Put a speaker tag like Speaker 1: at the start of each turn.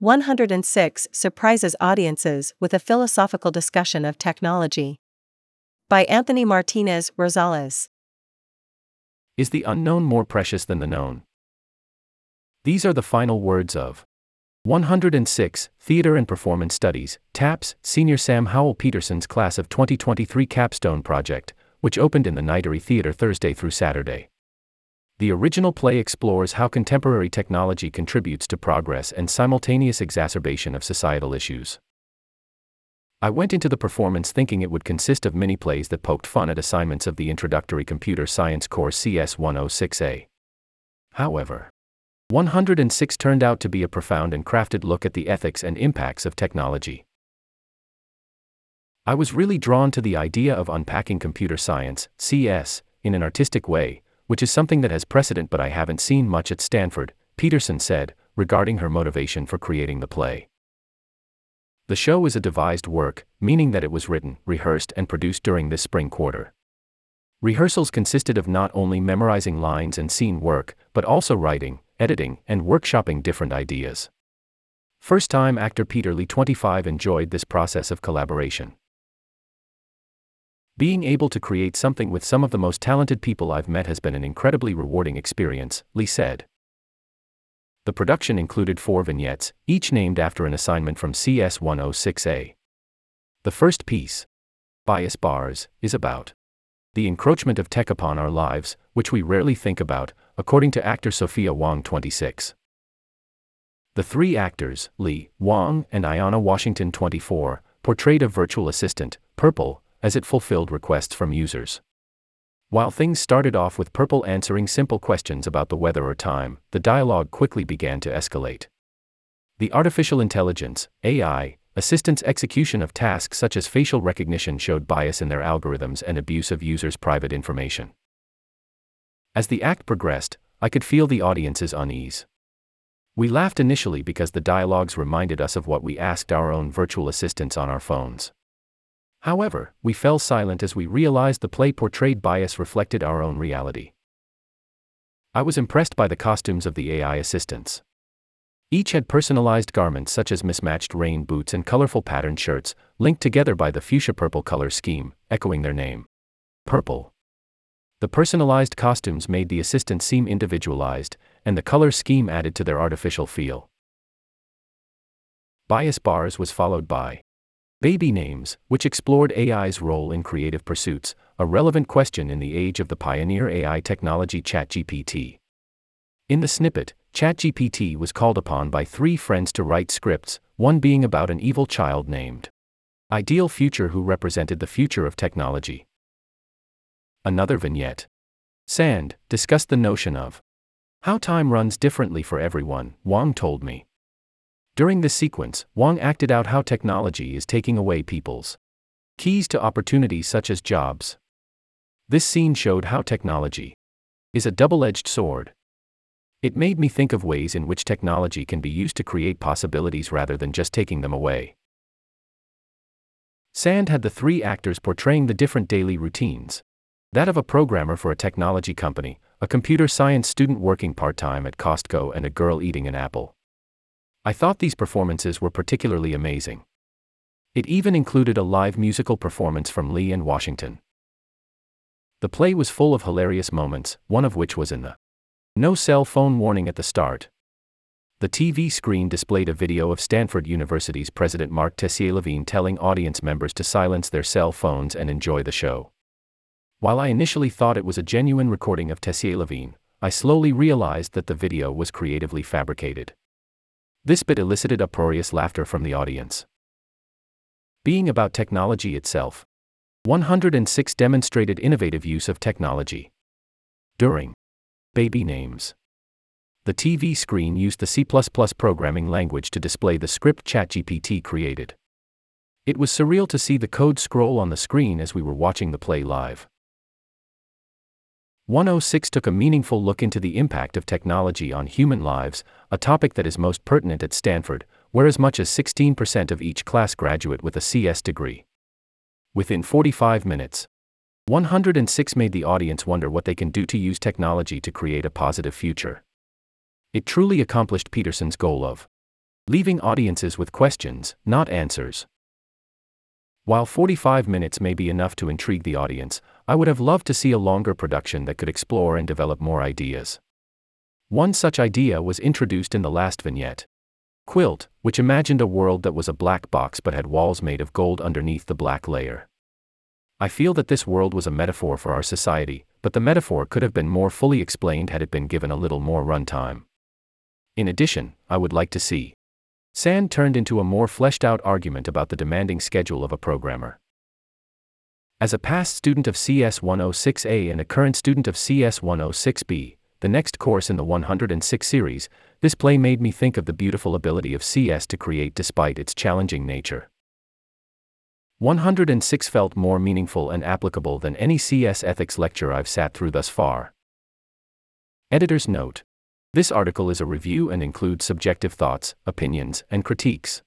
Speaker 1: 106 surprises audiences with a philosophical discussion of technology. By Anthony Martinez Rosales.
Speaker 2: Is the unknown more precious than the known? These are the final words of 106 Theater and Performance Studies, TAPS, Senior Sam Howell Peterson's class of 2023 capstone project, which opened in the Nitery Theater Thursday through Saturday. The original play explores how contemporary technology contributes to progress and simultaneous exacerbation of societal issues. I went into the performance thinking it would consist of mini plays that poked fun at assignments of the introductory computer science course CS 106A. However, 106 turned out to be a profound and crafted look at the ethics and impacts of technology. I was really drawn to the idea of unpacking computer science, CS, in an artistic way, which is something that has precedent but I haven't seen much at Stanford, Peterson said, regarding her motivation for creating the play. The show is a devised work, meaning that it was written, rehearsed, and produced during this spring quarter. Rehearsals consisted of not only memorizing lines and scene work, but also writing, editing, and workshopping different ideas. First time actor Peter Lee 25 enjoyed this process of collaboration. Being able to create something with some of the most talented people I've met has been an incredibly rewarding experience, Lee said. The production included four vignettes, each named after an assignment from CS 106A. The first piece, Bias Bars, is about the encroachment of tech upon our lives, which we rarely think about, according to actor Sophia Wong 26. The three actors, Lee, Wong, and Ayanna Washington 24, portrayed a virtual assistant, Purple, as it fulfilled requests from users. While things started off with Purple answering simple questions about the weather or time, the dialogue quickly began to escalate. The artificial intelligence, AI, assistant's execution of tasks such as facial recognition showed bias in their algorithms and abuse of users' private information. As the act progressed, I could feel the audience's unease. We laughed initially because the dialogues reminded us of what we asked our own virtual assistants on our phones. However, we fell silent as we realized the play portrayed bias reflected our own reality. I was impressed by the costumes of the AI assistants. Each had personalized garments such as mismatched rain boots and colorful patterned shirts, linked together by the fuchsia purple color scheme, echoing their name. Purple. The personalized costumes made the assistants seem individualized, and the color scheme added to their artificial feel. Bias Bars was followed by Baby Names, which explored AI's role in creative pursuits, a relevant question in the age of the pioneer AI technology ChatGPT. In the snippet, ChatGPT was called upon by three friends to write scripts, one being about an evil child named Ideal Future who represented the future of technology. Another vignette. Sand discussed the notion of how time runs differently for everyone, Wong told me. During this sequence, Wong acted out how technology is taking away people's keys to opportunities such as jobs. This scene showed how technology is a double edged sword. It made me think of ways in which technology can be used to create possibilities rather than just taking them away. Sand had the three actors portraying the different daily routines that of a programmer for a technology company, a computer science student working part time at Costco, and a girl eating an apple. I thought these performances were particularly amazing. It even included a live musical performance from Lee and Washington. The play was full of hilarious moments, one of which was in the no cell phone warning at the start. The TV screen displayed a video of Stanford University's President Marc Tessier-Lavigne telling audience members to silence their cell phones and enjoy the show. While I initially thought it was a genuine recording of Tessier-Lavigne, I slowly realized that the video was creatively fabricated. This bit elicited uproarious laughter from the audience. Being about technology itself, 106 demonstrated innovative use of technology. During baby names, the TV screen used the C programming language to display the script ChatGPT created. It was surreal to see the code scroll on the screen as we were watching the play live. 106 took a meaningful look into the impact of technology on human lives, a topic that is most pertinent at Stanford, where as much as 16% of each class graduate with a CS degree. Within 45 minutes, 106 made the audience wonder what they can do to use technology to create a positive future. It truly accomplished Peterson's goal of leaving audiences with questions, not answers. While 45 minutes may be enough to intrigue the audience, I would have loved to see a longer production that could explore and develop more ideas. One such idea was introduced in the last vignette. Quilt, which imagined a world that was a black box but had walls made of gold underneath the black layer. I feel that this world was a metaphor for our society, but the metaphor could have been more fully explained had it been given a little more runtime. In addition, I would like to see Sand turned into a more fleshed out argument about the demanding schedule of a programmer. As a past student of CS 106A and a current student of CS 106B, the next course in the 106 series, this play made me think of the beautiful ability of CS to create despite its challenging nature. 106 felt more meaningful and applicable than any CS ethics lecture I've sat through thus far. Editor's note this article is a review and includes subjective thoughts, opinions, and critiques.